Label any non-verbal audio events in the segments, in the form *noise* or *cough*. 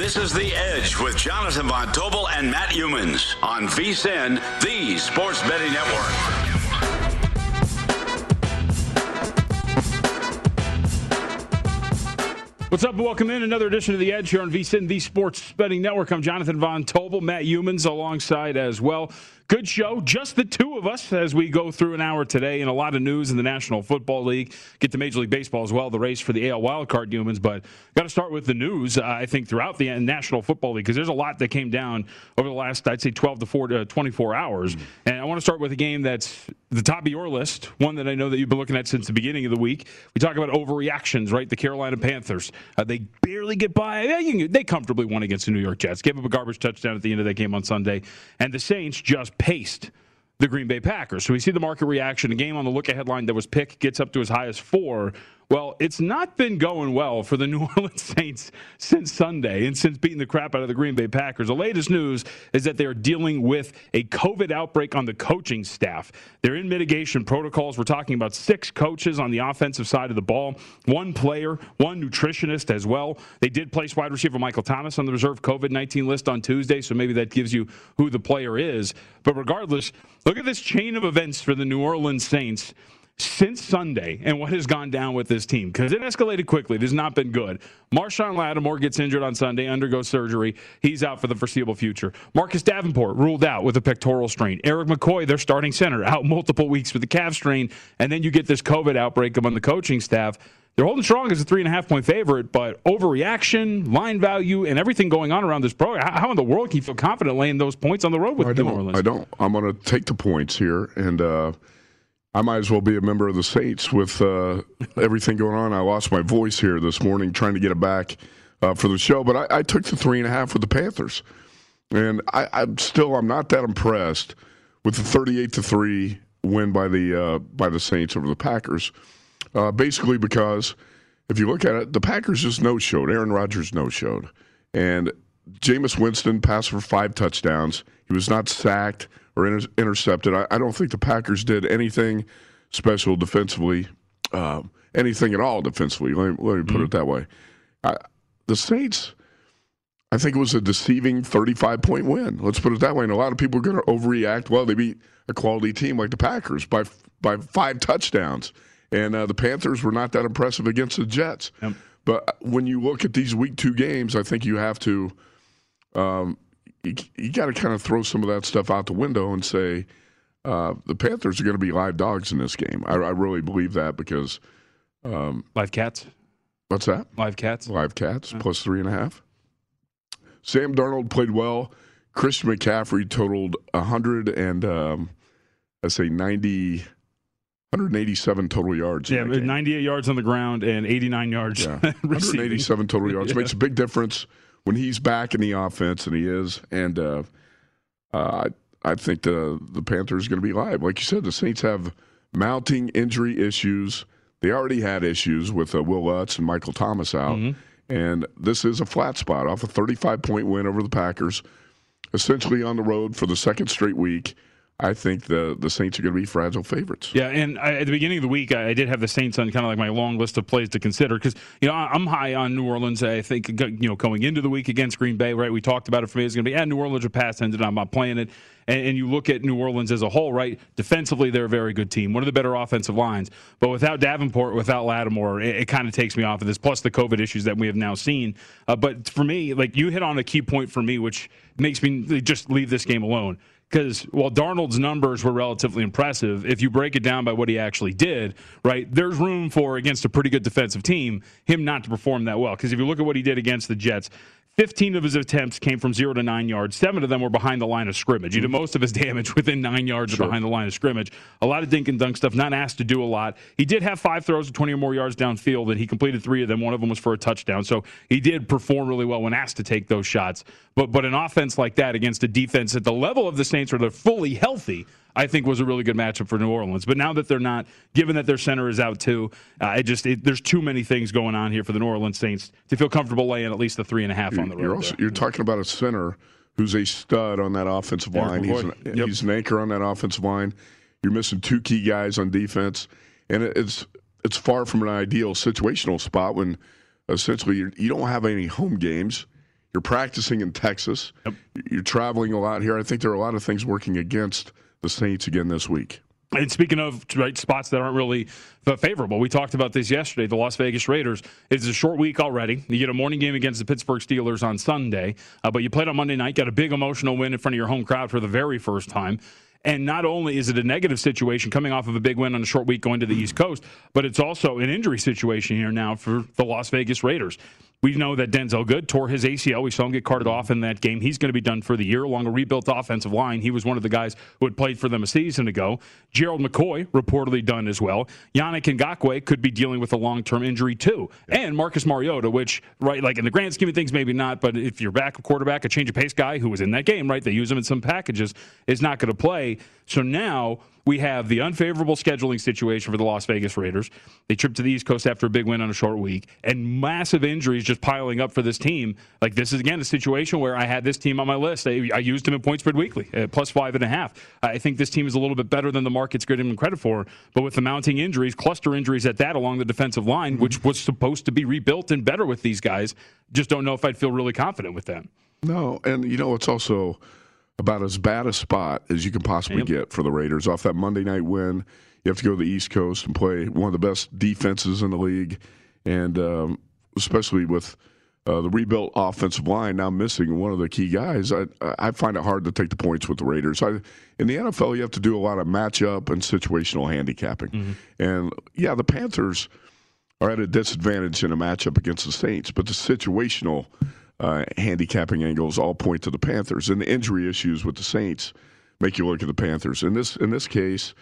This is The Edge with Jonathan Von Tobel and Matt Youmans on VSIN, the Sports Betting Network. What's up? Welcome in another edition of The Edge here on VSIN, the Sports Betting Network. I'm Jonathan Von Tobel, Matt Youmans alongside as well. Good show, just the two of us as we go through an hour today, and a lot of news in the National Football League. Get to Major League Baseball as well, the race for the AL wildcard Youmans. But got to start with the news. Uh, I think throughout the National Football League because there's a lot that came down over the last, I'd say, 12 to 4 to 24 hours. Mm-hmm. And I want to start with a game that's the top of your list, one that I know that you've been looking at since the beginning of the week. We talk about overreactions, right? The Carolina Panthers, uh, they barely get by. They comfortably won against the New York Jets. Gave up a garbage touchdown at the end of that game on Sunday, and the Saints just paced the Green Bay Packers. So we see the market reaction. A game on the look ahead line that was picked gets up to as high as four. Well, it's not been going well for the *laughs* New Orleans Saints since Sunday and since beating the crap out of the Green Bay Packers. The latest news is that they are dealing with a COVID outbreak on the coaching staff. They're in mitigation protocols. We're talking about six coaches on the offensive side of the ball, one player, one nutritionist as well. They did place wide receiver Michael Thomas on the reserve COVID 19 list on Tuesday, so maybe that gives you who the player is. But regardless, look at this chain of events for the New Orleans Saints since Sunday and what has gone down with this team because it escalated quickly. It has not been good. Marshon Lattimore gets injured on Sunday, undergoes surgery. He's out for the foreseeable future. Marcus Davenport ruled out with a pectoral strain. Erik McCoy, their starting center, out multiple weeks with the calf strain. And then you get this COVID outbreak among the coaching staff. They're holding strong as a three and a half point favorite, but overreaction, line value, and everything going on around this program. How in the world can you feel confident laying those points on the road with I New Orleans? I don't. I'm going to take the points here, and uh, I might as well be a member of the Saints with uh, everything going on. I lost my voice here this morning trying to get it back uh, for the show, but I, I, took the three and a half with the Panthers, and I, am still I'm not that impressed with the 38 to three win by the uh, by the Saints over the Packers. Uh, basically, because if you look at it, the Packers just no showed. Aaron Rodgers no showed, and Jameis Winston passed for five touchdowns. He was not sacked or inter- intercepted. I, I, don't think the Packers did anything special defensively, uh, anything at all defensively. Let me, let me put mm-hmm. it that way. I, the Saints, I think it was a deceiving 35 point win. Let's put it that way. And a lot of people are going to overreact. Well, they beat a quality team like the Packers by by five touchdowns, and uh, the Panthers were not that impressive against the Jets. Yep. But when you look at these week two games, I think you have to. Um, you, you got to kind of throw some of that stuff out the window and say uh, the Panthers are going to be live dogs in this game. I, I, really believe that because Um, Live cats. what's that? Live cats. Live cats plus three and a half. Sam Darnold played well. Christian McCaffrey totaled 100 and um, I say 90, 187 total yards. Yeah, 98 yards on the ground and 89 yards Yeah, *laughs* 187 total yards *laughs* Yeah. makes a big difference when he's back in the offense, and he is. And uh, uh, I I think the the Panthers are going to be live. Like you said, the Saints have mounting injury issues. They already had issues with uh, Wil Lutz and Michael Thomas out, Mm-hmm. and this is a flat spot off a 35 point win over the Packers, essentially on the road for the second straight week. I think the the Saints are going to be fragile favorites. Yeah, and I, at the beginning of the week, I, I did have the Saints on kind of like my long list of plays to consider because you know I'm high on New Orleans. I think you know going into the week against Green Bay, right? We talked about it for me. It's going to be yeah, New Orleans are pass ended. I'm not playing it. And, and you look at New Orleans as a whole, right? Defensively, they're a very good team, one of the better offensive lines. But without Davenport, without Lattimore, it, it kind of takes me off of this. Plus the COVID issues that we have now seen. Uh, but for me, like you hit on a key point for me, which makes me just leave this game alone because while Darnold's numbers were relatively impressive, if you break it down by what he actually did, right, there's room for against a pretty good defensive team him not to perform that well. Because if you look at what he did against the Jets. 15 of his attempts came from zero to nine yards. Seven of them were behind the line of scrimmage. He did hmm. most of his *laughs* damage within nine yards or behind the line of scrimmage. A lot of dink and dunk stuff, not asked to do a lot. He did have five throws of 20 or more yards downfield, and he completed three of them. One of them was for a touchdown. So he did perform really well when asked to take those shots. But but an offense like that against a defense at the level of the Saints where they're fully healthy, I think was a really good matchup for New Orleans. But now that they're not, given that their center is out too, uh, I just it, there's too many things going on here for the New Orleans Saints to feel comfortable laying at least the three and a half on the road. You're also you're talking about a center who's a stud on that offensive line. He's an, Yep. he's an anchor on that offensive line. You're missing two key guys on defense, and it- it's it's far from an ideal situational spot when essentially you're, you don't have any home games. You're practicing in Texas. You're traveling a lot here. I think there are a lot of things working against the Saints again this week. And speaking of right spots that aren't really favorable, we talked about this yesterday. The Las Vegas Raiders. It's a short week already. You get a morning game against the Pittsburgh Steelers on Sunday, uh, but you played on Monday night. Got a big emotional win in front of your home crowd for the very first time. And not only is it a negative situation coming off of a big win on a short week going to the East Coast, but it's also an injury situation here now for the Las Vegas Raiders. We know that Denzelle Good tore his ACL. We saw him get carted off in that game. He's going to be done for the year along a rebuilt offensive line. He was one of the guys who had played for them a season ago. Gerald McCoy reportedly done as well. Yannick Ngakoue could be dealing with a long-term injury too. And Marcus Mariota, which, right, like in the grand scheme of things, maybe not, but if you're back a quarterback, a change of pace guy who was in that game, right, they use him in some packages, is not going to play. So now we have the unfavorable scheduling situation for the Las Vegas Raiders. They trip to the East Coast after a big win on a short week, and massive injuries just piling up for this team. Like this is again a situation where I had this team on my list. I, I used them in Point Spread Weekly, uh, plus five and a half. I think this team is a little bit better than the market's giving them credit for. But with the mounting injuries, cluster injuries at that along the defensive line, which was supposed to be rebuilt and better with these guys, just don't know if I'd feel really confident with them. No, and you know it's also about as bad a spot as you can possibly get for the Raiders off that Monday night win. You have to go to the East Coast and play one of the best defenses in the league, and um, especially with uh, the rebuilt offensive line now missing one of the key guys, I, I find it hard to take the points with the Raiders. I, in the NFL, you have to do a lot of matchup and situational handicapping, and yeah, the Panthers are at a disadvantage in a matchup against the Saints, but the situational uh, handicapping angles all point to the Panthers, and the injury issues with the Saints make you look at the Panthers. In this in this case,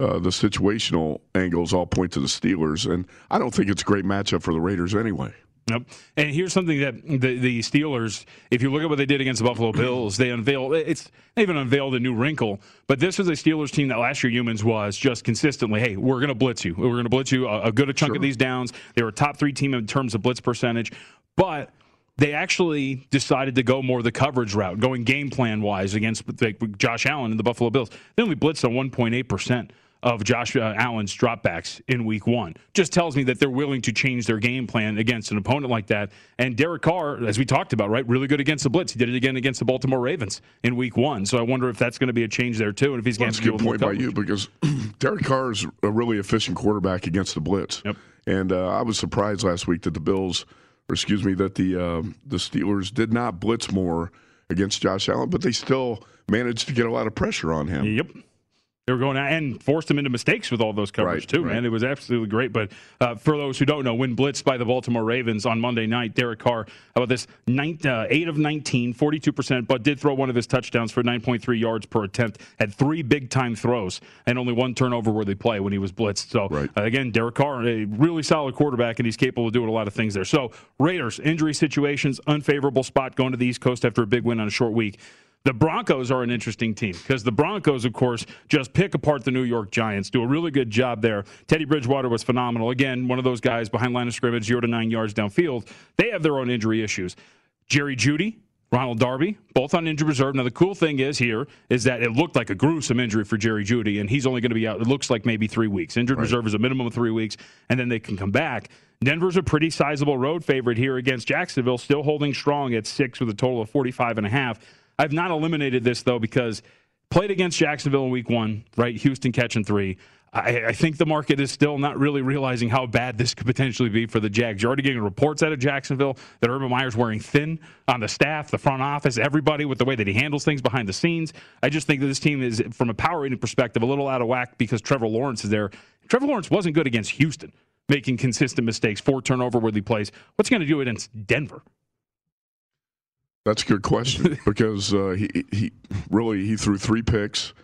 uh, the situational angles all point to the Steelers, and I don't think it's a great matchup for the Raiders anyway. Yep. And here's something that the, the Steelers, if you look at what they did against the Buffalo *clears throat* Bills, they unveiled it's they even unveiled a new wrinkle. But this was a Steelers team that last year Youmans was just consistently, hey, we're going to blitz you. We're going to blitz you a, a good chunk of these downs. They were a top three team in terms of blitz percentage, but they actually decided to go more the coverage route, going game plan wise against like, Josh Allen and the Buffalo Bills. They only blitzed on 1.8 percent of Josh uh, Allen's dropbacks in week one. Just tells me that they're willing to change their game plan against an opponent like that. And Derek Carr, as we talked about, right, really good against the blitz. He did it again against the Baltimore Ravens in week one. So I wonder if that's going to be a change there too, and if he's going that's to a good point by you because *clears throat* Derek Carr is a really efficient quarterback against the blitz. Yep. And uh, I was surprised last week that the Bills, or excuse me, that the um the Steelers did not blitz more against Josh Allen, but they still managed to get a lot of pressure on him. Yep. They were going out and forced him into mistakes with all those coverage Right, too, right. man. It was absolutely great. But uh, for those who don't know, when blitzed by the Baltimore Ravens on Monday night, Derek Carr, how about this? Nine, uh, 8 of 19, 42%, but did throw one of his touchdowns for 9.3 yards per attempt. Had three big time throws and only one turnover worthy play when he was blitzed. So, Right. uh, again, Derek Carr, a really solid quarterback, and he's capable of doing a lot of things there. So, Raiders, injury situations, unfavorable spot going to the East Coast after a big win on a short week. The Broncos are an interesting team because the Broncos, of course, just pick apart the New York Giants, do a really good job there. Teddy Bridgewater was phenomenal. Again, one of those guys behind line of scrimmage, zero to nine yards downfield. They have their own injury issues. Jerry Jeudy, Ronald Darby, both on injured reserve. Now, the cool thing is here is that it looked like a gruesome injury for Jerry Jeudy, and he's only going to be out, it looks like maybe three weeks. Injured reserve is a minimum of three weeks, and then they can come back. Denver's a pretty sizable road favorite here against Jacksonville, still holding strong at six with a total of 45 and a half. I've not eliminated this, though, because played against Jacksonville in week one, right? Houston catching three. I, I think the market is still not really realizing how bad this could potentially be for the Jags. You're already getting reports out of Jacksonville that Urban Meyer's wearing thin on the staff, the front office, everybody with the way that he handles things behind the scenes. I just think that this team is, from a power rating perspective, a little out of whack because Trevor Lawrence is there. Trevor Lawrence wasn't good against Houston, making consistent mistakes, four turnover worthy plays. What's going to do against Denver? That's a good question *laughs* because uh, he he really he threw three picks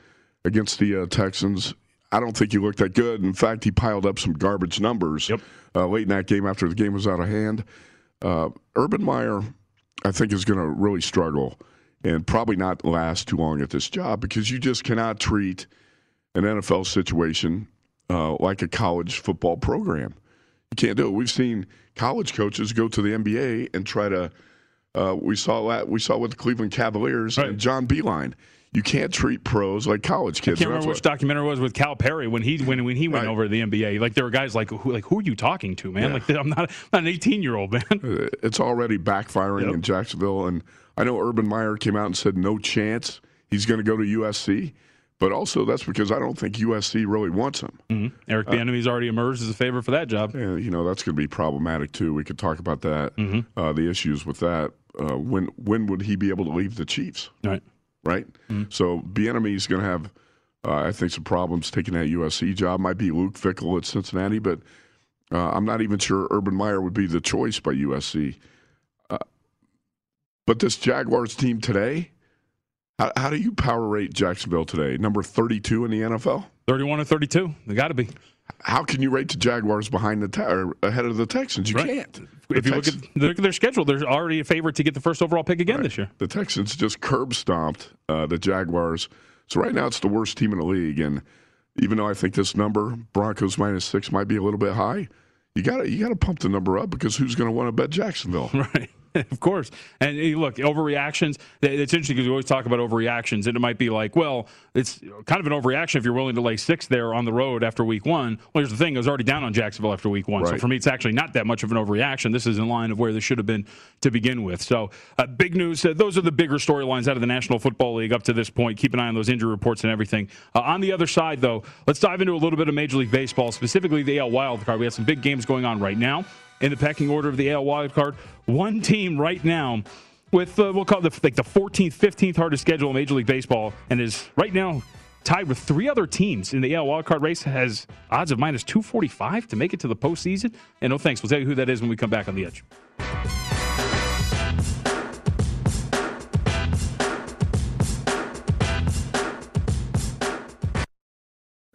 against the uh, Texans. I don't think he looked that good. In fact, he piled up some garbage numbers Yep. uh, late in that game after the game was out of hand. Uh, Urban Meyer, I think, is going to really struggle and probably not last too long at this job because you just cannot treat an NFL situation uh, like a college football program. You can't do it. We've seen college coaches go to the NBA and try to. Uh, we saw that. We saw with the Cleveland Cavaliers Right. and John Beilein. You can't treat pros like college kids. I can't remember which documentary it was with Calipari when he when when he went Right. over to the NBA. Like there were guys like who like who are you talking to, man? Yeah. Like I'm not I'm not an 18 year old man. Uh, it's already backfiring Yep. in Jacksonville. And I know Urban Meyer came out and said no chance he's going to go to USC. But also, that's because I don't think USC really wants him. Eric the Bieniemy's already emerged as a favorite for that job. And, you know, that's going to be problematic, too. We could talk about that, Mm-hmm. uh, the issues with that. Uh, when when would he be able to leave the Chiefs, right. right? Mm-hmm. So Bieniemy's going to have, uh, I think, some problems taking that USC job. Might be Luke Fickell at Cincinnati, but uh, I'm not even sure Urban Meyer would be the choice by USC. Uh, but this Jaguars team today, how, how do you power rate Jacksonville today? Number 32 in the NFL? 31 or 32. They got to be. How can you rate the Jaguars behind the or ahead of the Texans? You Right. can't. If The you look at, look at their schedule, they're already a favorite to get the first overall pick again this year. the Texans just curb stomped uh, the Jaguars. So right now it's the worst team in the league, and even though I think this number Broncos minus six might be a little bit high, you got to you got to pump the number up because who's going to want to bet Jacksonville? *laughs* Right. *laughs* of course. And look, overreactions, it's interesting because we always talk about overreactions. And it might be like, well, it's kind of an overreaction if you're willing to lay six there on the road after week one. Well, here's the thing I was already down on Jacksonville after week one. So for me, it's actually not that much of an overreaction. This is in line of where this should have been to begin with. So, uh, big news. Uh, those are the bigger storylines out of the National Football League up to this point. Keep an eye on those injury reports and everything. Uh, on the other side, though, let's dive into a little bit of Major League Baseball, specifically the AL Wild Card. We have some big games going on right now in the pecking order of the AL Wild Card. One team right now with uh, we'll call it the, like the 14th, 15th hardest schedule in Major League Baseball, and is right now tied with three other teams in the AL wildcard race. Has odds of minus 245 to make it to the postseason. And no thanks. We'll tell you who that is when we come back on the edge.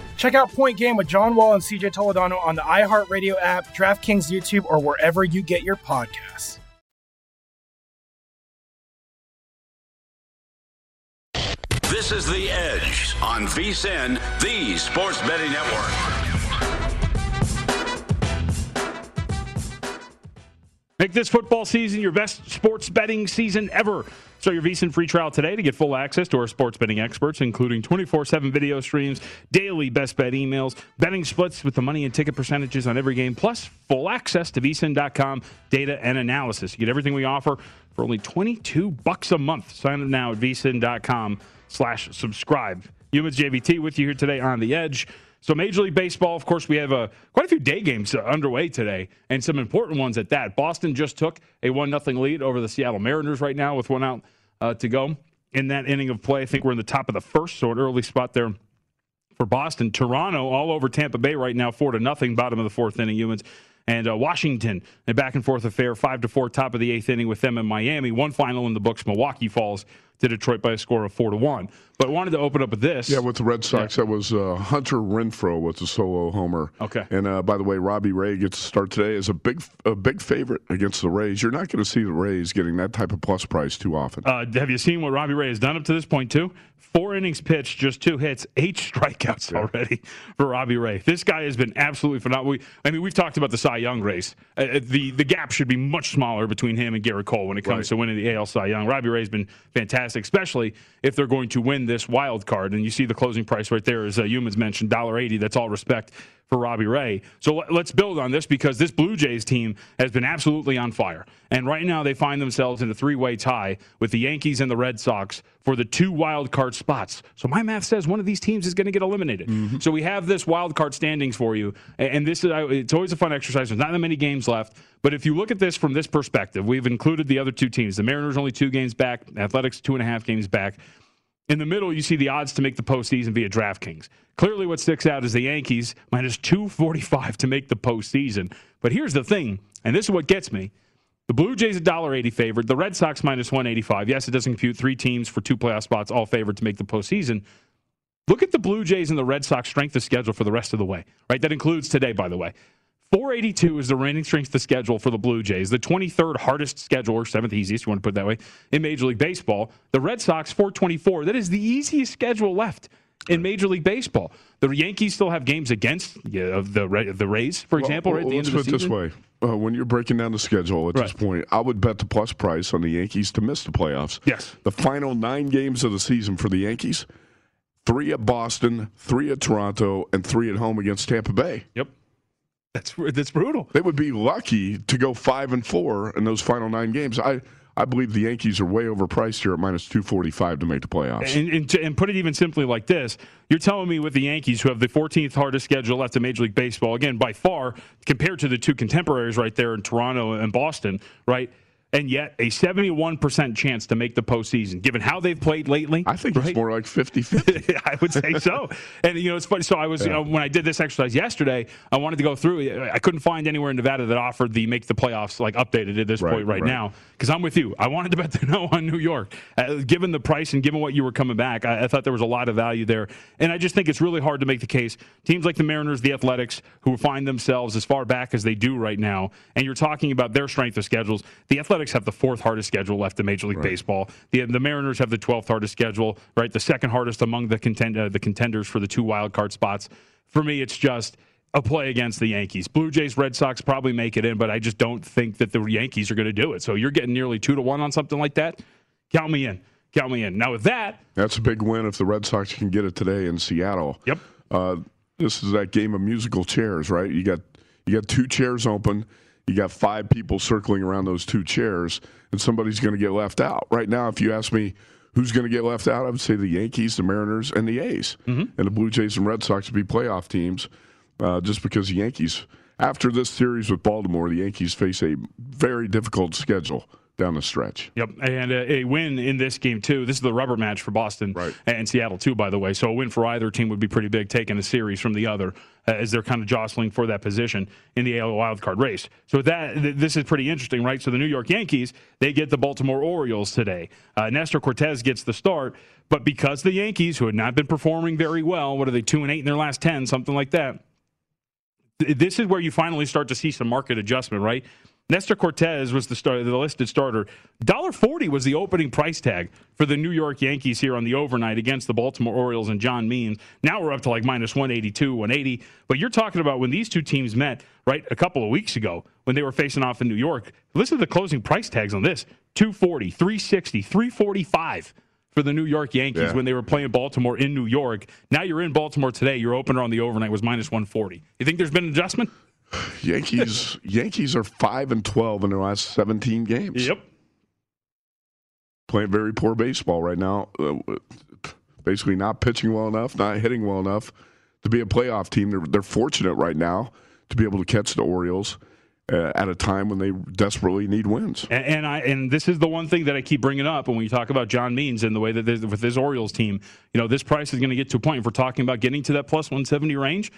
*laughs* Check out Point Game with John Wall and CJ Toledano on the iHeartRadio app, DraftKings YouTube, or wherever you get your podcasts. This is The Edge on VSIN, the Sports Betting Network. Make this football season your best sports betting season ever. Start your VSiN free trial today to get full access to our sports betting experts, including 24 7 video streams, daily best bet emails, betting splits with the money and ticket percentages on every game, plus full access to VSiN.com data and analysis. You get everything we offer for only 22 bucks a month. Sign up now at VSiN.com slash subscribe. Youmans JVT with you here today on The Edge. So Major League Baseball, of course, we have uh, quite a few day games underway today, and some important ones at that. Boston just took a one nothing lead over the Seattle Mariners right now with one out uh, to go in that inning of play. I think we're in the top of the first, so an early spot there for Boston. Toronto all over Tampa Bay right now, four to nothing, bottom of the fourth inning. Youmans and uh, Washington, a back and forth affair, five to four, top of the eighth inning with them in Miami. One final in the books. Milwaukee falls to Detroit by a score of four to one. But I wanted to open up with this. Yeah, with the Red Sox, that was uh, Hunter Renfroe was a solo homer. Okay. And uh, by the way, Robbie Ray gets to start today as a big a big favorite against the Rays. You're not going to see the Rays getting that type of plus price too often. Uh, have you seen what Robbie Ray has done up to this point, too? Four innings pitched, just two hits, eight strikeouts already *laughs* for Robbie Ray. This guy has been absolutely phenomenal. We, I mean, we've talked about the Cy Young race. Uh, uh, the the gap should be much smaller between him and Gerrit Cole when it comes Right. to winning the AL Cy Young. Robbie Ray's been fantastic, especially if they're going to win this wild card. And you see the closing price right there, as uh, Youmans mentioned, $1.80. That's all respect for Robbie Ray. So let- let's build on this because this Blue Jays team has been absolutely on fire. And right now they find themselves in a three way tie with the Yankees and the Red Sox for the two wild card spots. So my math says one of these teams is going to get eliminated. Mm-hmm. So we have this wild card standings for you. And this is, it's always a fun exercise. There's not that many games left. But if you look at this from this perspective, we've included the other two teams. The Mariners only two games back, Athletics two and a half games back. In the middle, you see the odds to make the postseason via DraftKings. Clearly, what sticks out is the Yankees minus 245 to make the postseason. But here's the thing, and this is what gets me. The Blue Jays $1.80 favored. The Red Sox minus 185. Yes, it doesn't compute three teams for two playoff spots, all favored to make the postseason. Look at the Blue Jays and the Red Sox strength of schedule for the rest of the way, right? That includes today, by the way. 482 is the reigning strength of the schedule for the Blue Jays, the 23rd hardest schedule, or seventh easiest, you want to put it that way, in Major League Baseball. The Red Sox, 424. That is the easiest schedule left in Major League Baseball. The Yankees still have games against yeah, of the the Rays, for example, Well, right at the let's put it this way: uh, when you're breaking down the schedule at this point, I would bet the plus price on the Yankees to miss the playoffs. Yes. The final nine games of the season for the Yankees: three at Boston, three at Toronto, and three at home against Tampa Bay. Yep. That's that's brutal. They would be lucky to go five and four in those final nine games. I I believe the Yankees are way overpriced here at minus two forty five to make the playoffs. And, and, to- and put it even simply like this: You're telling me with the Yankees, who have the 14th hardest schedule left in Major League Baseball, again by far compared to the two contemporaries right there in Toronto and Boston, right? And yet a 71% chance to make the postseason, given how they've played lately. I think it's more like 50 50. *laughs* I would say so. And you know, it's funny. So I was, you know, when I did this exercise yesterday, I wanted to go through. I couldn't find anywhere in Nevada that offered the make the playoffs like updated at this Right, point right, right. now. Because I'm with you. I wanted to bet the *laughs* no on New York, uh, given the price and given what you were coming back. I, I thought there was a lot of value there, and I just think it's really hard to make the case. Teams like the Mariners, the Athletics, who find themselves as far back as they do right now, and you're talking about their strength of schedules. The Athletics have the fourth hardest schedule left in Major League Baseball. The the Mariners have the 12th hardest schedule, right? The second hardest among the contend uh, the contenders for the two wild card spots. For me, it's just a play against the Yankees. Blue Jays, Red Sox probably make it in, but I just don't think that the Yankees are going to do it. So you're getting nearly two to one on something like that. Count me in. Count me in. Now with that, That's a big win if the Red Sox can get it today in Seattle. Yep. Uh, this is that game of musical chairs, right? You got you got two chairs open. You got five people circling around those two chairs, and somebody's going to get left out. Right now, if you ask me who's going to get left out, I would say the Yankees, the Mariners, and the A's, Mm-hmm. and the Blue Jays and Red Sox would be playoff teams. Uh, just because the Yankees, after this series with Baltimore, the Yankees face a very difficult schedule down the stretch. Yep, and a, a win in this game too. This is the rubber match for Boston and Seattle too, by the way. So a win for either team would be pretty big, taking a series from the other uh, as they're kind of jostling for that position in the AL wildcard race. So that th- this is pretty interesting, right? So the New York Yankees they get the Baltimore Orioles today. Uh, Nestor Cortes gets the start, but because the Yankees, who had not been performing very well, what are they two and eight in their last ten, something like that th- this is where you finally start to see some market adjustment, right? Nestor Cortes was the the listed starter. $1.40 was the opening price tag for the New York Yankees here on the overnight against the Baltimore Orioles and John Means. Now we're up to like minus 182, 180. But you're talking about when these two teams met, right, a couple of weeks ago when they were facing off in New York. Listen to the closing price tags on this 240, 360, 345 for the New York Yankees Yeah. when they were playing Baltimore in New York. Now you're in Baltimore today. Your opener on the overnight was minus 140. You think there's been an adjustment? *sighs* Yankees *sighs* Yankees are five and twelve in their last seventeen games. Yep. Playing very poor baseball right now. Uh, basically, not pitching well enough, not hitting well enough to be a playoff team. They're, they're fortunate right now to be able to catch the Orioles uh, at a time when they desperately need wins. And, and I and this is the one thing that I keep bringing up when we talk about John Means and the way that with this Orioles team, you know, this price is going to get to a point. If we're talking about getting to that plus 170 range,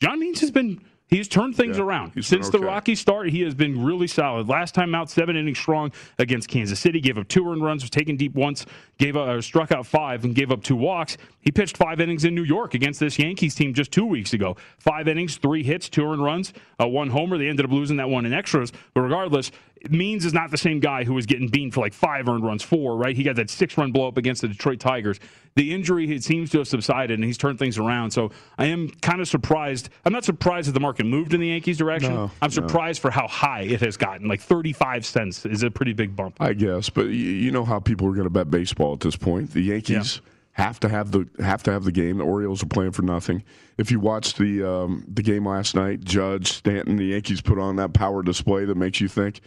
John Means has been he's turned things around he's been since the. Rocky start. He has been really solid. Last time out, seven innings strong against Kansas City, gave up two earned runs, was taken deep once, gave up, or struck out five, and gave up two walks. He pitched five innings in New York against this Yankees team just two weeks ago. Five innings, three hits, two earned runs, uh, one homer. They ended up losing that one in extras, but regardless. Means is not the same guy who was getting beaten for like five earned runs, four, right? He got that six run blow up against the Detroit Tigers. The injury seems to have subsided and he's turned things around. So I am kind of surprised. I'm not surprised that the market moved in the Yankees' direction. No, I'm no. surprised for how high it has gotten. Like 35 cents is a pretty big bump. I guess, but you know how people are going to bet baseball at this point. The Yankees have to have the have to have the game. The Orioles are playing for nothing. If you watched the um, the game last night, Judge Stanton, the Yankees put on that power display that makes you think,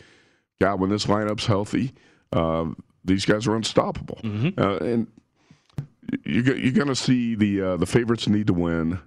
God, when this lineup's healthy, uh, these guys are unstoppable. Uh, and you you're going to see the uh, the favorites need to win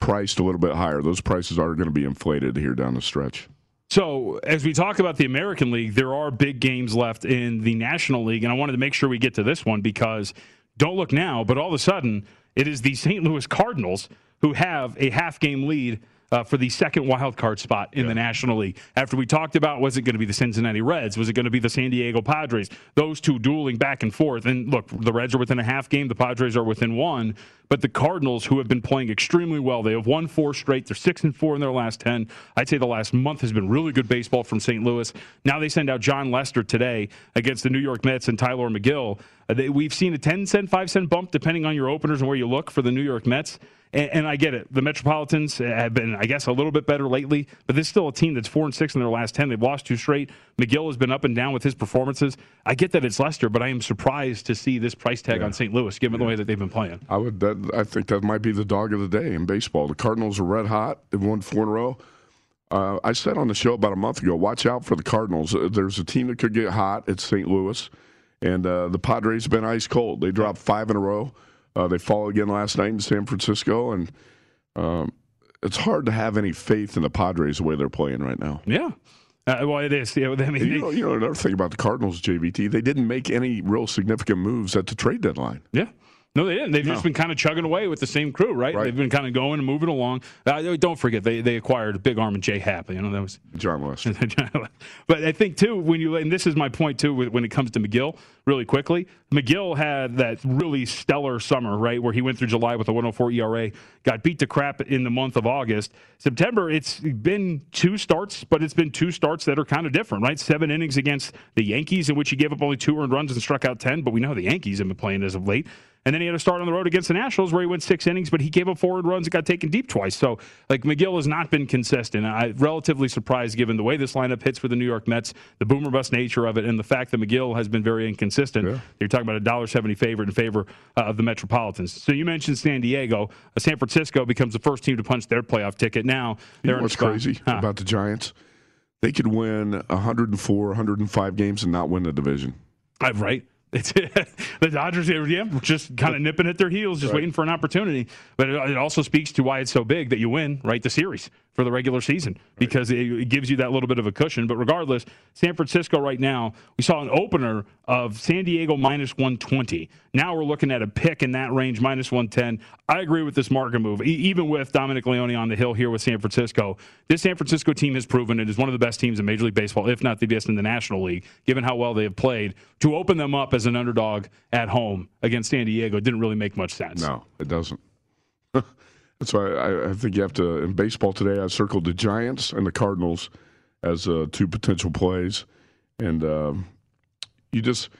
priced a little bit higher. Those prices are going to be inflated here down the stretch. So, as we talk about the American League, there are big games left in the National League, and I wanted to make sure we get to this one because don't look now, but all of a sudden, it is the St. Louis Cardinals who have a half game lead uh, for the second wild card spot in the National League. After we talked about was it going to be the Cincinnati Reds? Was it going to be the San Diego Padres? Those two dueling back and forth. And look, the Reds are within a half game, the Padres are within one. But the Cardinals, who have been playing extremely well, they have won four straight. They're six and four in their last ten. I'd say the last month has been really good baseball from St. Louis. Now they send out Jon Lester today against the New York Mets and Tylor Megill. Uh, they, we've seen a 10 cent, 5 cent bump depending on your openers and where you look for the New York Mets. And, and, I get it. The Metropolitans have been, I guess, a little bit better lately, but this is still a team that's four and six in their last ten. They've lost two straight. Megill has been up and down with his performances. I get that it's Lester, but I am surprised to see this price tag Yeah. on St. Louis, given the way that they've been playing. I would. That, I think that might be the dog of the day in baseball. The Cardinals are red hot. They've won four in a row. Uh, I said on the show about a month ago, watch out for the Cardinals. Uh, There's a team that could get hot. It's St. Louis, and uh, the Padres have been ice cold. They dropped five in a row. Uh, they fall again last night in San Francisco, and um, it's hard to have any faith in the Padres the way they're playing right now. Yeah. Uh, well, it is. Yeah, I mean, you, know, you know another thing about the Cardinals, JVT, they didn't make any real significant moves at the trade deadline. Yeah. No, they didn't. They've No. just been kind of chugging away with the same crew, right? Right. They've been kind of going and moving along. Uh, don't forget, they, they acquired big arm in J.A. Happ. You know, that was John *laughs* but I think too when you and this is my point too when it comes to Megill really quickly. Megill had that really stellar summer, right, where he went through July with a 104 ERA, got beat to crap in the month of August. September, it's been two starts, but it's been two starts that are kind of different, right? Seven innings against the Yankees, in which he gave up only two earned runs and struck out 10, but we know the Yankees have been playing as of late. And then he had a start on the road against the Nationals where he went six innings, but he gave up four runs and got taken deep twice. So, like, Megill has not been consistent. I'm relatively surprised given the way this lineup hits for the New York Mets, the boomer bust nature of it, and the fact that Megill has been very inconsistent. You're talking about a dollar seventy favorite in favor uh, of the Metropolitans. So you mentioned San Diego. Uh, San Francisco becomes the first team to punch their playoff ticket. Now they're know in what's crazy Huh. about the Giants? They could win 104, 105 games and not win the division. Uh, right. *laughs* It's, the Dodgers, yeah, just kind of nipping at their heels, just Right. waiting for an opportunity. But it, it also speaks to why it's so big that you win, right, the series for the regular season because it, it gives you that little bit of a cushion. But regardless, San Francisco right now, we saw an opener of San Diego minus 120. Now we're looking at a pick in that range, minus 110. I agree with this market move, e- even with Dominic Leone on the hill here with San Francisco. This San Francisco team has proven it is one of the best teams in Major League Baseball, if not the best in the National League, given how well they have played. To open them up as an underdog at home against San Diego didn't really make much sense. No, it doesn't. *laughs* Why I, I think you have to, in baseball today, I circled the Giants and the Cardinals as uh, two potential plays. And um, you just,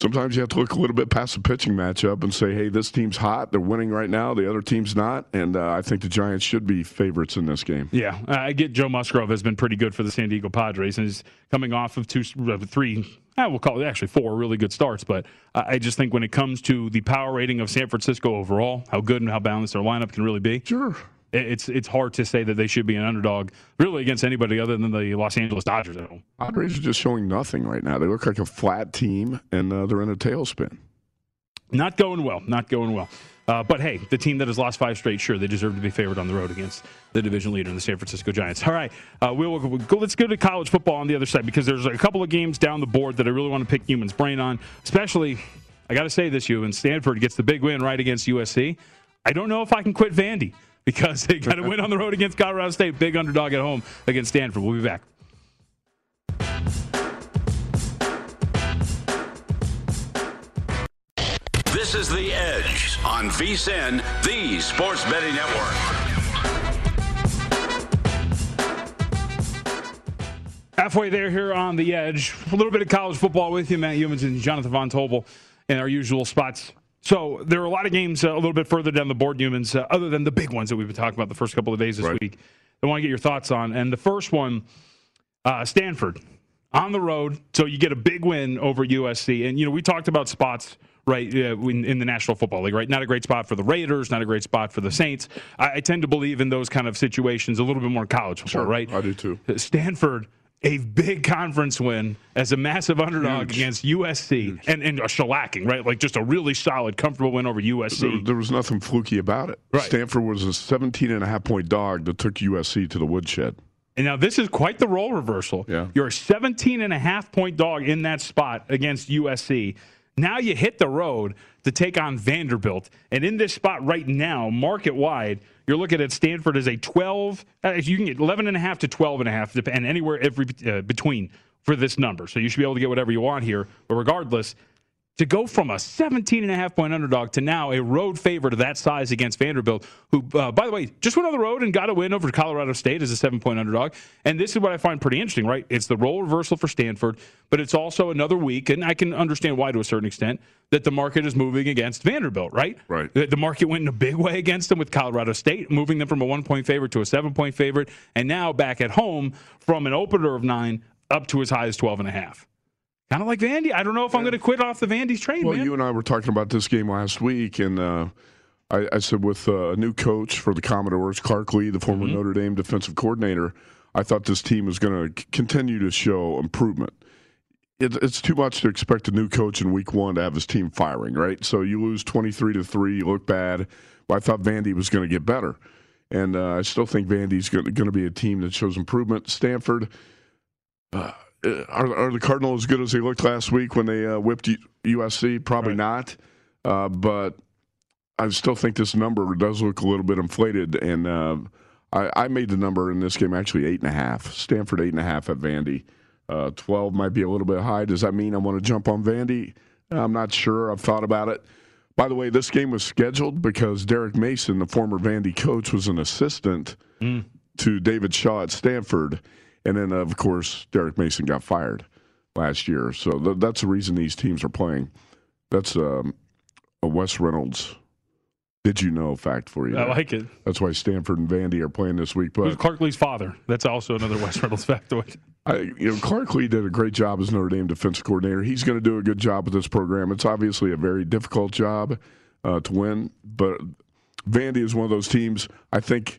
sometimes you have to look a little bit past the pitching matchup and say, hey, this team's hot. They're winning right now. The other team's not. And uh, I think the Giants should be favorites in this game. Yeah, I get Joe Musgrove has been pretty good for the San Diego Padres and he's coming off of two, uh, three, I will call it actually four really good starts. But I I just think when it comes to the power rating of San Francisco overall, how good and how balanced their lineup can really be, sure, it's it's hard to say that they should be an underdog really against anybody other than the Los Angeles Dodgers at home. Padres are just showing nothing right now. They look like a flat team, and uh, they're in a tailspin. Not going well. Not going well. Uh, but hey, the team that has lost five straight, sure, they deserve to be favored on the road against the division leader, in the San Francisco Giants. All right, uh, we'll, we'll go, let's go to college football on the other side because there's a couple of games down the board that I really want to pick Youmans' brain on. Especially, I got to say this, you and Stanford gets the big win right against USC. I don't know if I can quit Vandy because they got to win on the road against Colorado State, big underdog at home against Stanford. We'll be back. This is The Edge on VSIN, the Sports Betting Network. Halfway there here on the edge. A little bit of college football with you, Matt Youmans and Jonathan Von Tobel in our usual spots. So there are a lot of games uh, a little bit further down the board, Youmans, uh, other than the big ones that we've been talking about the first couple of days this week. I want to get your thoughts on. And the first one, uh, Stanford on the road. So you get a big win over USC. And, you know, we talked about spots, right, uh, in, in the National Football League, right? Not a great spot for the Raiders, not a great spot for the Saints. I, I tend to believe in those kind of situations a little bit more in college football, right? I do too. Stanford, a big *laughs* conference win as a massive underdog against USC and, and a shellacking, right? Like just a really solid, comfortable win over USC. There, there was nothing fluky about it. Right. Stanford was a 17 and a half point dog that took USC to the woodshed. And now this is quite the role reversal. Yeah. You're a 17 and a half point dog in that spot against USC. Now you hit the road to take on Vanderbilt. And in this spot right now, market wide, you're looking at Stanford as a 12. Uh, you can get 11 and a half to 12 and a half, and anywhere every uh, between for this number. So you should be able to get whatever you want here. But regardless, to go from a 17 and a half point underdog to now a road favorite of that size against Vanderbilt, who, uh, by the way, just went on the road and got a win over Colorado State as a seven point underdog. And this is what I find pretty interesting, right? It's the role reversal for Stanford, but it's also another week, and I can understand why to a certain extent, that the market is moving against Vanderbilt, right? Right. The, the market went in a big way against them with Colorado State, moving them from a one point favorite to a seven point favorite, and now back at home from an opener of nine up to as high as 12 and a half. Kind of like Vandy. I don't know if I'm going to quit off the Vandy's train, Well, man. you and I were talking about this game last week, and uh, I, I said with uh, a new coach for the Commodores, Clark Lea, the former Mm-hmm. Notre Dame defensive coordinator, I thought this team was going to continue to show improvement. It, it's too much to expect a new coach in week one to have his team firing, right? So you lose 23 to 3, you look bad. Well, I thought Vandy was going to get better. And uh, I still think Vandy's going to be a team that shows improvement. Stanford, uh, are, are the Cardinals as good as they looked last week when they uh, whipped USC? Probably not. Uh, but I still think this number does look a little bit inflated. And uh, I, I made the number in this game actually eight and a half. Stanford eight and a half at Vandy. Uh, Twelve might be a little bit high. Does that mean I want to jump on Vandy? I'm not sure. I've thought about it. By the way, this game was scheduled because Derek Mason, the former Vandy coach, was an assistant to David Shaw at Stanford. And then, of course, Derek Mason got fired last year. So th- that's the reason these teams are playing. That's um, a Wes Reynolds. Did you know fact for you? I like it. That's why Stanford and Vandy are playing this week. Who's But Clark Lea's father? That's also another *laughs* Wes Reynolds factoid. I, you know, Clark Lea did a great job as Notre Dame defensive coordinator. He's going to do a good job with this program. It's obviously a very difficult job uh, to win, but Vandy is one of those teams. I think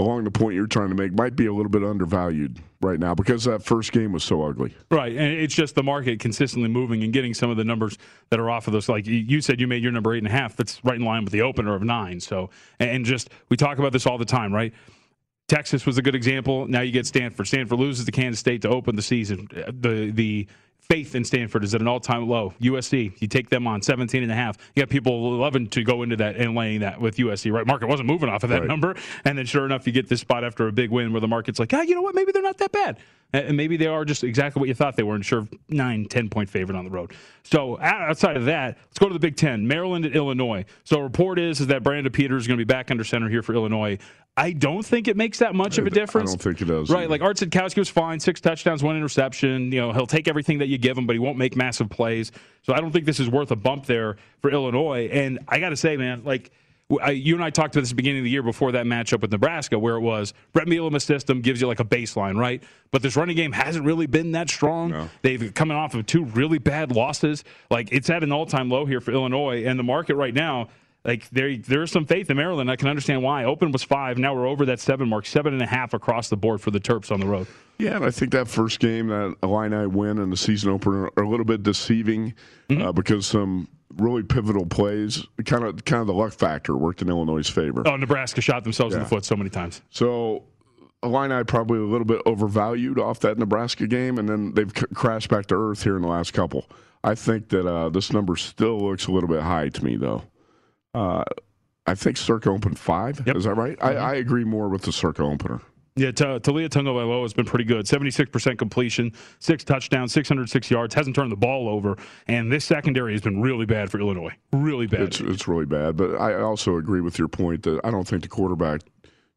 along the point you're trying to make might be a little bit undervalued right now because that first game was so ugly. Right, and it's just the market consistently moving and getting some of the numbers that are off of those. Like you- said, you made your number eight and a half. That's right in line with the opener of nine. So, and just we talk about this all the time, right? Texas was a good example. Now you get Stanford. Stanford loses to Kansas State to open the season. Uh, the the faith in Stanford is at an all-time low. USC, you take them on 17 and a half. You got people loving to go into that and laying that with USC, right? Market wasn't moving off of that Right. number. And then sure enough, you get this spot after a big win where the market's like, ah, you know what? Maybe they're not that bad. And maybe they are just exactly what you thought they were and sure nine, ten point favorite on the road. So outside of that, let's go to the Big Ten. Maryland at Illinois. So report is, is that Brandon Peters is going to be back under center here for Illinois. I don't think it makes that much of a difference. I don't think it does. Right, either. like Art Sitkowski was fine, six touchdowns, one interception. You know, he'll take everything that you give him, but he won't make massive plays. So I don't think this is worth a bump there for Illinois. And I got to say, man, like I, you and I talked about this at the beginning of the year before that matchup with Nebraska, where it was Bret Bielema's system gives you like a baseline, right? But this running game hasn't really been that strong. They've coming off of two really bad losses. Like it's at an all-time low here for Illinois, and the market right now. Like there, there's some faith in Maryland. I can understand why. Open was five. Now we're over that seven mark, seven and a half across the board for the Terps on the road. Yeah, and I think that first game, that Illini win and the season opener, are a little bit deceiving Mm-hmm. uh, because some really pivotal plays, kind of kind of the luck factor worked in Illinois' favor. Oh, Nebraska shot themselves in the foot so many times. So Illini probably a little bit overvalued off that Nebraska game, and then they've c- crashed back to earth here in the last couple. I think that uh, this number still looks a little bit high to me, though. Uh, I think Circa opened five. Is that right? I, I agree more with the Circa opener. Yeah, Ta- Taulia Tagovailoa has been pretty good. 76% completion, six touchdowns, 606 yards, hasn't turned the ball over. And this secondary has been really bad for Illinois. Really bad. It's it's really bad, but I also agree with your point that I don't think the quarterback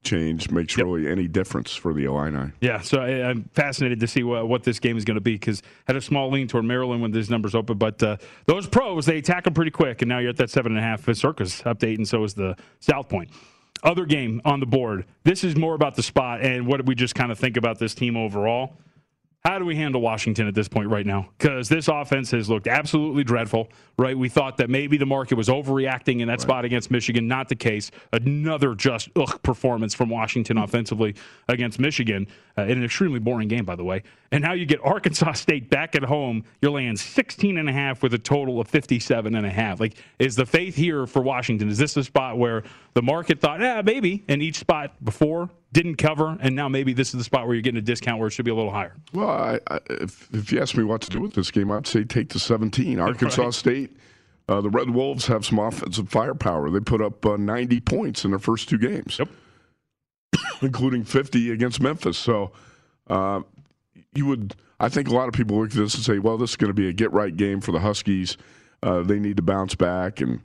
change makes really any difference for the Illini. Yeah, so I, I'm fascinated to see what, what this game is going to be because had a small lean toward Maryland when these numbers open, but uh, those pros they attack them pretty quick, and now you're at that seven and a half. Circus update, and so is the South Point. Other game on the board. This is more about the spot and what did we just kind of think about this team overall. How do we handle Washington at this point right now? Because this offense has looked absolutely dreadful, right? We thought that maybe the market was overreacting in that spot against Michigan. Not the case. Another just ugh performance from Washington offensively against Michigan uh, in an extremely boring game, by the way. And now you get Arkansas *laughs* State back at home. You're laying 16 and a half with a total of 57 and a half. Like, is the faith here for Washington? Is this a spot where the market thought, yeah, maybe, in each spot before didn't cover, and now maybe this is the spot where you're getting a discount where it should be a little higher? Well, I, I, if, if you ask me what to do with this game, I'd say take the 17. Arkansas Right. State, uh, the Red Wolves have some offensive firepower. They put up uh, 90 points in their first two games, yep. *coughs* including 50 against Memphis. So uh, you would, I think a lot of people look at this and say, well, this is going to be a get right game for the Huskies. uh, they need to bounce back and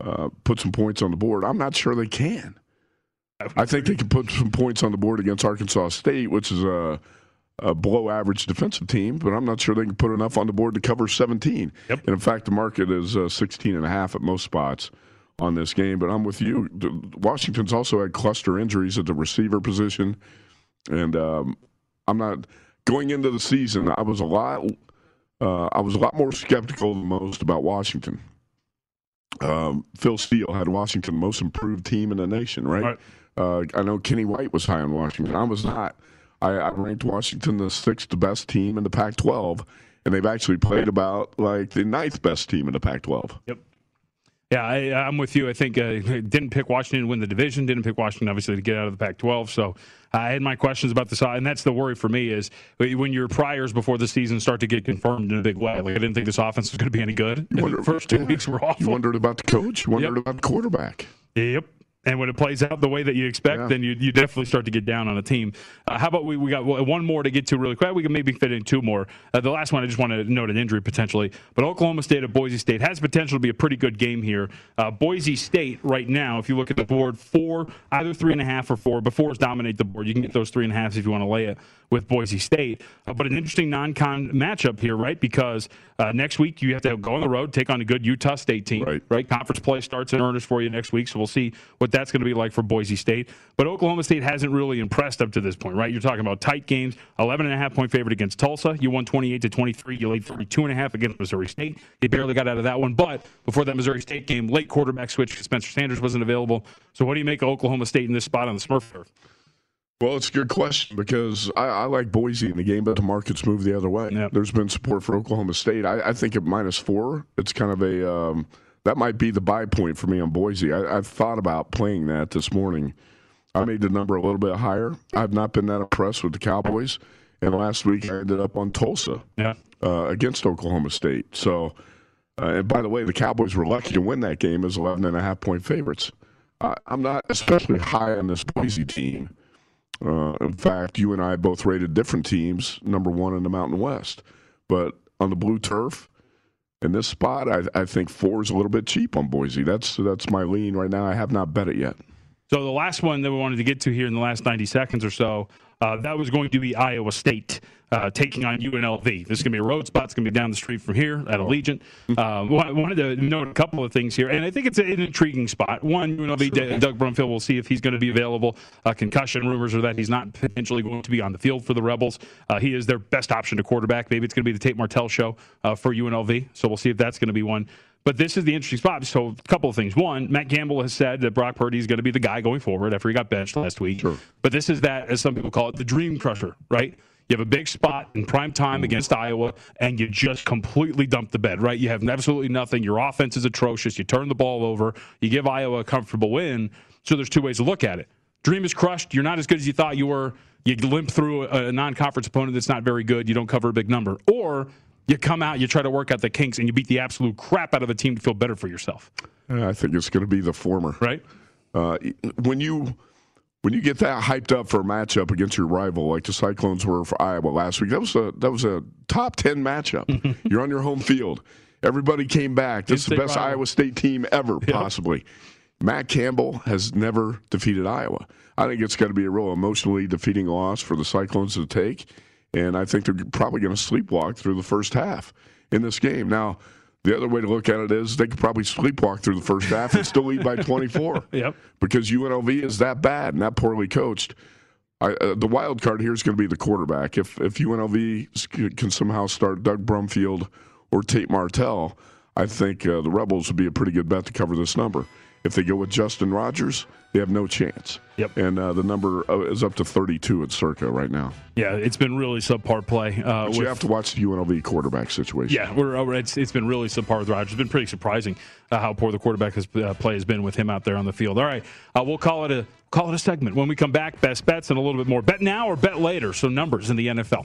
uh, put some points on the board. I'm not sure they can. I think they can put some points on the board against Arkansas State, which is a, a below average defensive team, but I'm not sure they can put enough on the board to cover 17. Yep. And in fact, the market is uh, 16 and a half at most spots on this game. But I'm with you. Washington's also had cluster injuries at the receiver position, and um, I'm not going into the season. I was a lot. Uh, I was a lot more skeptical than most about Washington. Um, Phil Steele had Washington the most improved team in the nation, right? Right. Uh, I know Kenny White was high on Washington. I was not. I, I ranked Washington the sixth best team in the Pac-12, and they've actually played about like the ninth best team in the Pac-12. Yep. Yeah, I, I'm with you. I think uh, didn't pick Washington to win the division. Didn't pick Washington obviously to get out of the Pac-12. So I had my questions about the side, and that's the worry for me is when your priors before the season start to get confirmed in a big way. Like I didn't think this offense was going to be any good. the *laughs* first two *laughs* weeks were awful. You wondered about the coach. You wondered about the quarterback. Yep. And when it plays out the way that you expect, Yeah. then you, you definitely start to get down on a team. Uh, how about we, we got one more to get to really quick? We can maybe fit in two more. Uh, the last one, I just want to note an injury potentially. But Oklahoma State at Boise State has potential to be a pretty good game here. Uh, Boise State right now, if you look at the board, four, either three and a half or four. But fours dominate the board. You can get those three and a halves if you want to lay it with Boise State. Uh, but an interesting non-con matchup here, right? Because uh, next week you have to go on the road, take on a good Utah State team, right? right? Conference play starts in earnest for you next week, so we'll see what that's going to be like for Boise State. But Oklahoma State hasn't really impressed up to this point, right? You're talking about tight games, 11 and a half point favorite against Tulsa. You won 28 to 23. You laid 32 and a half against Missouri State. You barely got out of that one. But before that Missouri State game, late quarterback switch because Spencer Sanders wasn't available. So what do you make of Oklahoma State in this spot on the Smurf turf? Well, it's a good question because I, I like Boise in the game, but the market's moved the other way. There's been support for Oklahoma State. I, I think at minus four, it's kind of a um, that might be the buy point for me on Boise. I, I've thought about playing that this morning. I made the number a little bit higher. I've not been that impressed with the Cowboys, and last week I ended up on Tulsa yeah. uh, against Oklahoma State. So, uh, and by the way, the Cowboys were lucky to win that game as 11 and a half point favorites. I, I'm not especially high on this Boise team. Uh, in fact, you and I both rated different teams number one in the Mountain West. But on the blue turf, in this spot, I, I think four is a little bit cheap on Boise. That's that's my lean right now. I have not bet it yet. So the last one that we wanted to get to here in the last 90 seconds or so, uh, that was going to be Iowa State uh, taking on UNLV. This is going to be a road spot. It's going to be down the street from here at Allegiant. Uh, wanted to note a couple of things here, and I think it's an intriguing spot. One, UNLV, D- Doug Brumfield, we'll see if he's going to be available. Uh, concussion rumors are that he's not potentially going to be on the field for the Rebels. Uh, he is their best option to quarterback. Maybe it's going to be the Tate Martell show uh, for UNLV. So we'll see if that's going to be one. But this is the interesting spot. So, a couple of things. One, Matt Campbell has said that Brock Purdy is going to be the guy going forward after he got benched last week. But this is that, as some people call it, the dream crusher, right? You have a big spot in prime time mm-hmm. against Iowa, and you just completely dump the bed, right? You have absolutely nothing. Your offense is atrocious. You turn the ball over. You give Iowa a comfortable win. So, there's two ways to look at it. Dream is crushed. You're not as good as you thought you were. You limp through a, a non conference opponent that's not very good. You don't cover a big number. Or you come out, you try to work out the kinks, and you beat the absolute crap out of a team to feel better for yourself. I think it's going to be the former. Right. Uh, when you when you get that hyped up for a matchup against your rival, like the Cyclones were for Iowa last week, that was a that was a top ten matchup. *laughs* You're on your home field. Everybody came back. This is the best rival. Iowa State team ever, possibly. Matt Campbell has never defeated Iowa. I think it's going to be a real emotionally defeating loss for the Cyclones to take, and I think they're probably going to sleepwalk through the first half in this game. Now, the other way to look at it is they could probably sleepwalk through the first half and still lead by *laughs* 24. *laughs* Yep. Because UNLV is that bad and that poorly coached. I, uh, the wild card here is going to be the quarterback. If if UNLV can somehow start Doug Brumfield or Tate Martell, I think uh, the Rebels would be a pretty good bet to cover this number. If they go with Justin Rogers, they have no chance. Yep. And uh, the number uh, is up to 32 at Circa right now. Yeah, it's been really subpar play. Uh, But with, you have to watch the UNLV quarterback situation. Yeah, we're, uh, it's, it's been really subpar with Rogers. It's been pretty surprising uh, how poor the quarterback has, uh, play has been with him out there on the field. All right, uh, we'll call it a call it a segment. When we come back, best bets and a little bit more. Bet now or bet later. So numbers in the NFL.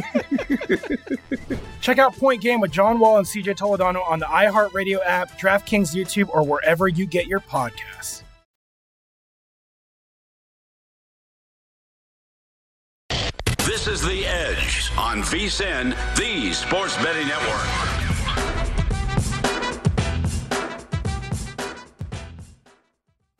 *laughs* Check out Point Game with John Wall and CJ Toledano on the iHeartRadio app, DraftKings YouTube, or wherever you get your podcasts. This is The Edge on VSIN, the Sports Betting Network.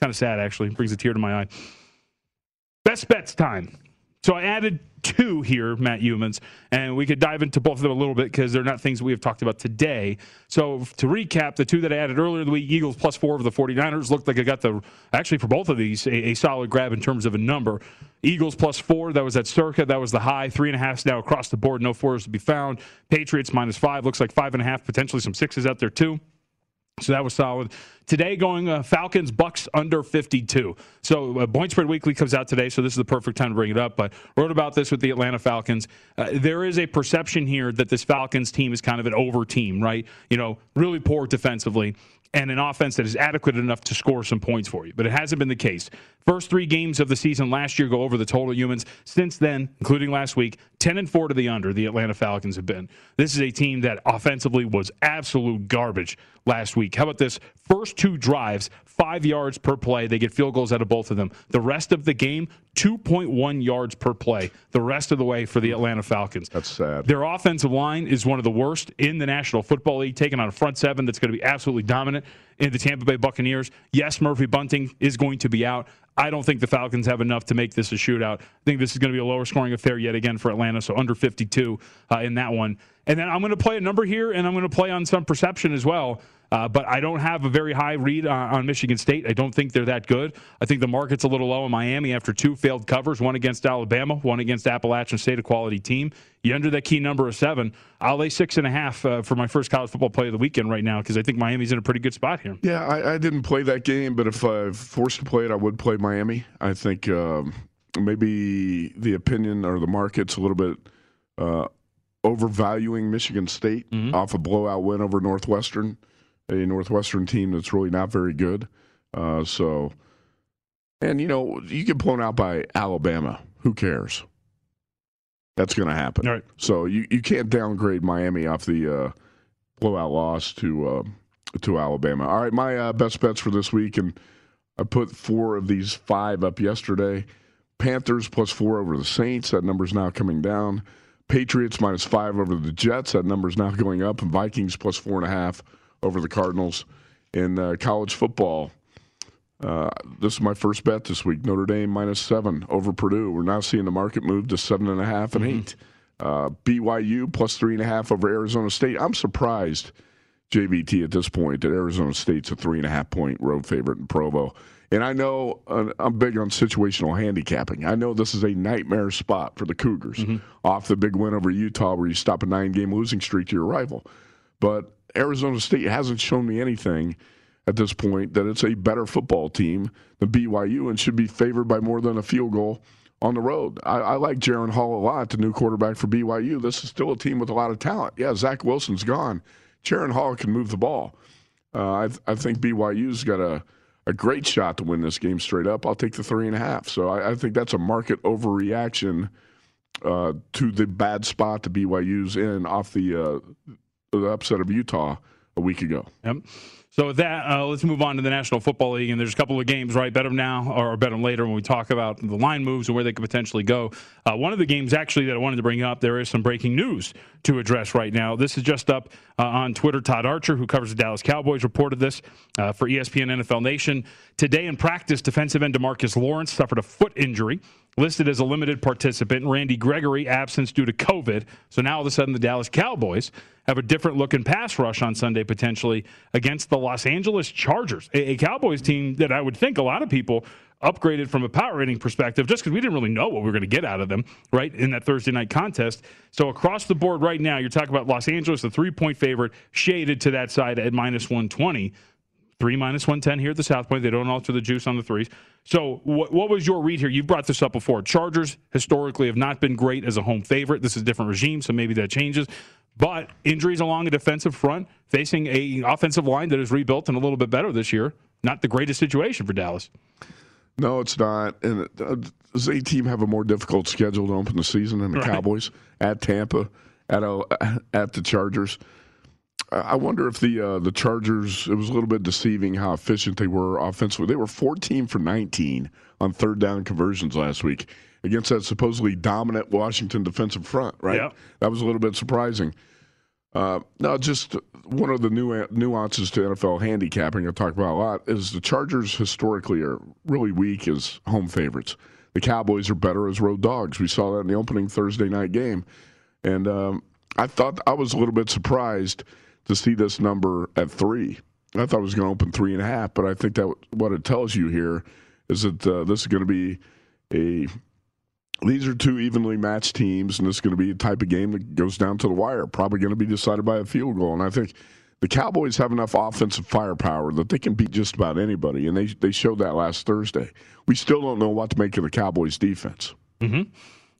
Kind of sad, actually. Brings a tear to my eye. Best bets time. So I added two here, Matt Youmans, and we could dive into both of them a little bit because they're not things we have talked about today. So to recap, the two that I added earlier in the week, Eagles plus four of the 49ers, looked like I got the, actually for both of these, a, a solid grab in terms of a number. Eagles plus four, that was at circa, that was the high. Three and a half now across the board, no fours to be found. Patriots minus five, looks like five and a half, potentially some sixes out there too. So that was solid. Today, going uh, Falcons Bucks under 52. So uh, Point Spread Weekly comes out today, so this is the perfect time to bring it up. But wrote about this with the Atlanta Falcons. Uh, there is a perception here that this Falcons team is kind of an over team, right? You know, really poor defensively and an offense that is adequate enough to score some points for you. But it hasn't been the case. First three games of the season last year go over the total Youmans. Since then, including last week, 10 and 4 to the under, the Atlanta Falcons have been. This is a team that offensively was absolute garbage last week. How about this? First two drives, five yards per play. They get field goals out of both of them. The rest of the game, 2.1 yards per play. The rest of the way for the Atlanta Falcons. That's sad. Their offensive line is one of the worst in the National Football League, taking on a front seven that's going to be absolutely dominant in the Tampa Bay Buccaneers. Yes, Murphy Bunting is going to be out. I don't think the Falcons have enough to make this a shootout. I think this is going to be a lower scoring affair yet again for Atlanta, so under 52 uh, in that one. And then I'm going to play a number here, and I'm going to play on some perception as well. Uh, but I don't have a very high read on, on, Michigan State. I don't think they're that good. I think the market's a little low in Miami after two failed covers, one against Alabama, one against Appalachian State, a quality team. You under that key number of seven. I'll lay six and a half uh, for my first college football play of the weekend right now because I think Miami's in a pretty good spot here. Yeah, I, I, didn't play that game, but if I forced to play it, I would play Miami. I think um, maybe the opinion or the market's a little bit. Uh, overvaluing Michigan State mm-hmm. off a blowout win over Northwestern a Northwestern team that's really not very good. Uh, so, and you know, you get blown out by Alabama. Who cares? That's going to happen. Right. So you, you can't downgrade Miami off the uh, blowout loss to uh, to Alabama. All right, my uh, best bets for this week, and I put four of these five up yesterday. Panthers plus four over the Saints. That number's now coming down. Patriots minus five over the Jets. That number's now going up. And Vikings plus four and a half over the Cardinals in uh, college football. Uh, this is my first bet this week. Notre Dame minus seven over Purdue. We're now seeing the market move to seven and a half and mm-hmm. eight. Uh, BYU plus three and a half over Arizona State. I'm surprised, JVT, at this point that Arizona State's a three and a half point road favorite in Provo. And I know uh, I'm big on situational handicapping. I know this is a nightmare spot for the Cougars mm-hmm. off the big win over Utah, where you stop a nine game losing streak to your rival. But Arizona State hasn't shown me anything at this point that it's a better football team than BYU and should be favored by more than a field goal on the road. I, I like Jaren Hall a lot, the new quarterback for BYU. This is still a team with a lot of talent. Yeah, Zach Wilson's gone. Jaren Hall can move the ball. Uh, I, I think BYU's got a, a great shot to win this game straight up. I'll take the three and a half. So I, I think that's a market overreaction uh, to the bad spot the BYU's in off the uh, the upset of Utah a week ago. Yep. So with that, uh, let's move on to the National Football League. And there's a couple of games, right? Bet them now or bet them later when we talk about the line moves and where they could potentially go. Uh, one of the games, actually, that I wanted to bring up, there is some breaking news to address right now. This is just up uh, on Twitter. Todd Archer, who covers the Dallas Cowboys, reported this uh, for ESPN NFL Nation. Today in practice, defensive end DeMarcus Lawrence suffered a foot injury listed as a limited participant. Randy Gregory absence due to COVID. So now all of a sudden the Dallas Cowboys have a different looking pass rush on Sunday potentially against the Los Angeles Chargers, a, Cowboys team that I would think a lot of people upgraded from a power rating perspective just because we didn't really know what we were going to get out of them, right, in that Thursday night contest. So across the board right now, you're talking about Los Angeles, the three point favorite, shaded to that side at minus 120. Three minus 110 here at the South Point. They don't alter the juice on the threes. So, what, what was your read here? You brought this up before. Chargers historically have not been great as a home favorite. This is a different regime, so maybe that changes. But injuries along a defensive front, facing a offensive line that is rebuilt and a little bit better this year, not the greatest situation for Dallas. No, it's not. And uh, does a team have a more difficult schedule to open the season than the right. Cowboys at Tampa, at a, at the Chargers? I wonder if the uh, the Chargers. It was a little bit deceiving how efficient they were offensively. They were 14 for 19 on third down conversions last week against that supposedly dominant Washington defensive front. Right. Yeah. That was a little bit surprising. Uh, now, just one of the new nuances to NFL handicapping I talk about a lot is the Chargers historically are really weak as home favorites. The Cowboys are better as road dogs. We saw that in the opening Thursday night game, and um, I thought I was a little bit surprised to see this number at three. I thought it was going to open three and a half, but I think that what it tells you here is that uh, this is going to be a. These are two evenly matched teams, and is going to be a type of game that goes down to the wire. Probably going to be decided by a field goal, and I think the Cowboys have enough offensive firepower that they can beat just about anybody, and they they showed that last Thursday. We still don't know what to make of the Cowboys' defense. Mm-hmm.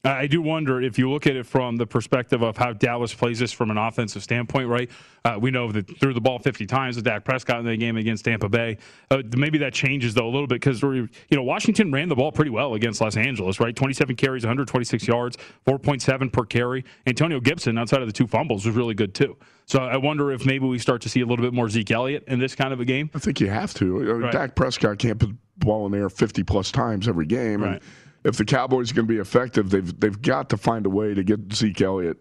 I do wonder if you look at it from the perspective of how Dallas plays this from an offensive standpoint, right? Uh, we know that threw the ball 50 times with Dak Prescott in the game against Tampa Bay. Uh, maybe that changes though a little bit because we you know Washington ran the ball pretty well against Los Angeles, right? 27 carries, 126 yards, 4.7 per carry. Antonio Gibson, outside of the two fumbles, was really good too. So I wonder if maybe we start to see a little bit more Zeke Elliott in this kind of a game. I think you have to. Right. Dak Prescott can't put the ball in there 50 plus times every game. Right. And if the Cowboys are going to be effective, they've they've got to find a way to get Zeke Elliott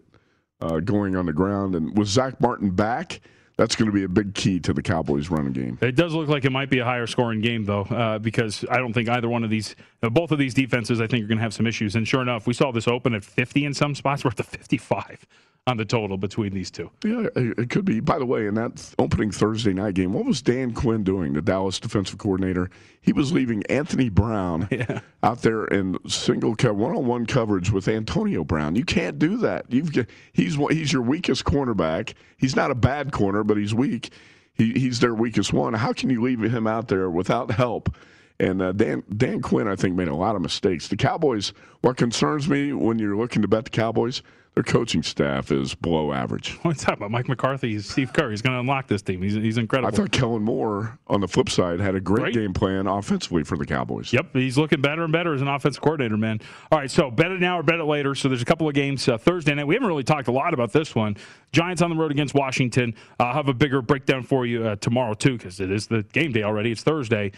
uh, going on the ground. And with Zack Martin back, that's going to be a big key to the Cowboys' running game. It does look like it might be a higher scoring game, though, uh, because I don't think either one of these, uh, both of these defenses, I think are going to have some issues. And sure enough, we saw this open at 50 in some spots. We're the 55 on the total between these two. Yeah, it could be. By the way, in that opening Thursday night game, what was Dan Quinn doing, the Dallas defensive coordinator? He was leaving Anthony Brown *laughs* out there in single one-on-one coverage with Antonio Brown. You can't do that. You've got, he's he's your weakest cornerback. He's not a bad corner, but he's weak. He, he's their weakest one. How can you leave him out there without help? And uh, Dan Dan Quinn, I think, made a lot of mistakes. The Cowboys. What concerns me when you're looking to bet the Cowboys, their coaching staff is below average. *laughs* What's that about Mike McCarthy? He's Steve Kerr. He's going to unlock this team. He's, he's incredible. I thought Kellen Moore, on the flip side, had a great, Great. game plan offensively for the Cowboys. Yep, he's looking better and better as an offensive coordinator, man. All right, so bet it now or bet it later. So there's a couple of games uh, Thursday night. We haven't really talked a lot about this one. Giants on the road against Washington. I'll have a bigger breakdown for you uh, tomorrow too, because it is the game day already. It's Thursday.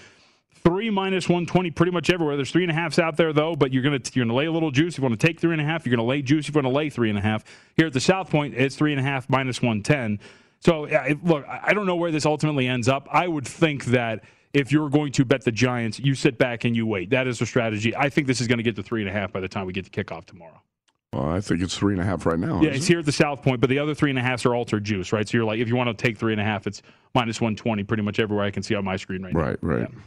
Three minus one twenty pretty much everywhere. There's three and a halfs out there though, but you're gonna you're gonna lay a little juice if you want to take three and a half. You're gonna lay juice if you want to lay three and a half. Here at the South Point, it's three and a half minus one ten. So yeah, it- look, I don't know where this ultimately ends up. I would think that if you're going to bet the Giants, you sit back and you wait. That is the strategy. I think this is going to get to three and a half by the time we get to kickoff tomorrow. Well, I think it's three and a half right now. Yeah, it's it? here at the South Point, but the other three and a halfs are altered juice, right? So you're like, if you want to take three and a half, it's minus one twenty pretty much everywhere I can see on my screen right now. Right, right. Yeah,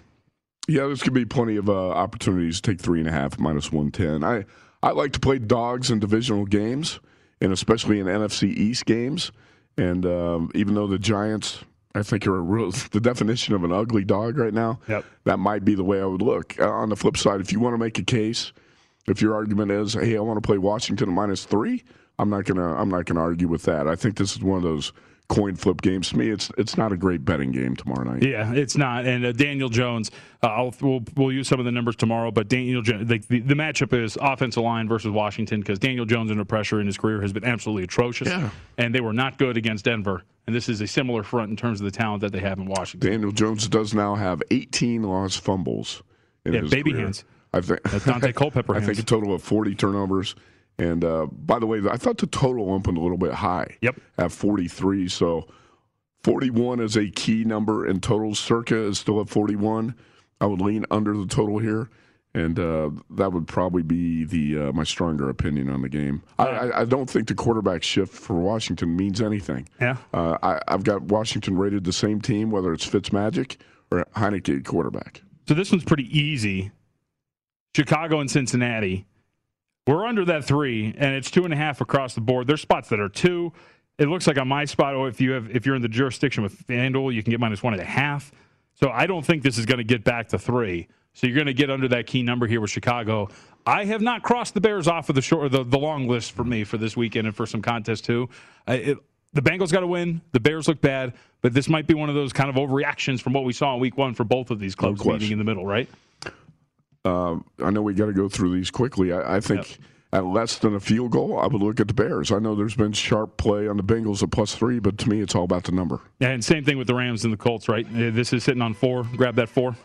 there's going to be plenty of uh, opportunities to take three and a half minus one ten. I I like to play dogs in divisional games, and especially in NFC East games. And um, even though the Giants, I think, are a real, *laughs* the definition of an ugly dog right now, Yep. that might be the way I would look. Uh, on the flip side, if you want to make a case, if your argument is, hey, I want to play Washington at minus three, I'm not gonna I'm not gonna argue with that. I think this is one of those coin flip games. To me, it's it's not a great betting game tomorrow night. Yeah, it's not. And uh, Daniel Jones, uh, I'll, we'll, we'll use some of the numbers tomorrow, but Daniel Jones, the, the, the matchup is offensive line versus Washington because Daniel Jones under pressure in his career has been absolutely atrocious. Yeah. And they were not good against Denver. And this is a similar front in terms of the talent that they have in Washington. Daniel Jones does now have 18 lost fumbles. In Yeah, his baby career. hands. I think That's Daunte *laughs* Culpepper I think a total of 40 turnovers. And uh, by the way, I thought the total opened a little bit high. Yep. At 43. So 41 is a key number, and total circa is still at 41. I would lean under the total here. And uh, that would probably be the uh, my stronger opinion on the game. I, I, I don't think the quarterback shift for Washington means anything. Yeah. Uh, I, I've got Washington rated the same team, whether it's Fitzmagic or Heineke quarterback. So this one's pretty easy. Chicago and Cincinnati. We're under that three, and it's two and a half across the board. There's spots that are two. It looks like on my spot, or if you have, if you're in the jurisdiction with FanDuel, you can get minus one and a half. So I don't think this is going to get back to three. So you're going to get under that key number here with Chicago. I have not crossed the Bears off of the short, the, the long list for me for this weekend and for some contests too. I, it, the Bengals got to win. The Bears look bad, but this might be one of those kind of overreactions from what we saw in Week One for both of these clubs meeting in the middle, right? Um, I know we got to go through these quickly. I, I think at less than a field goal, I would look at the Bears. I know there's been sharp play on the Bengals at plus three, but to me, it's all about the number. And same thing with the Rams and the Colts, right? Uh, This is sitting on four. Grab that four.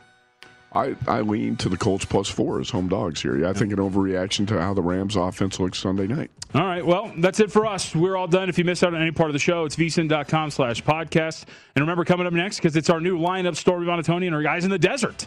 I, I lean to the Colts plus four as home dogs here. Yeah, I think an overreaction to how the Rams offense looks Sunday night. All right, well, that's it for us. We're all done. If you missed out on any part of the show, it's vsin.com slash podcast. And remember, coming up next, because it's our new lineup, Stormy Buonantony and our guys in the desert.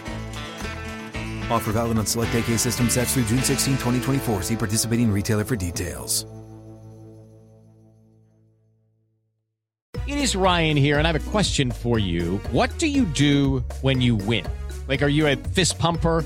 Offer valid on select AK system sets through June 16, 2024. See participating retailer for details. It is Ryan here, and I have a question for you. What do you do when you win? Like, are you a fist pumper?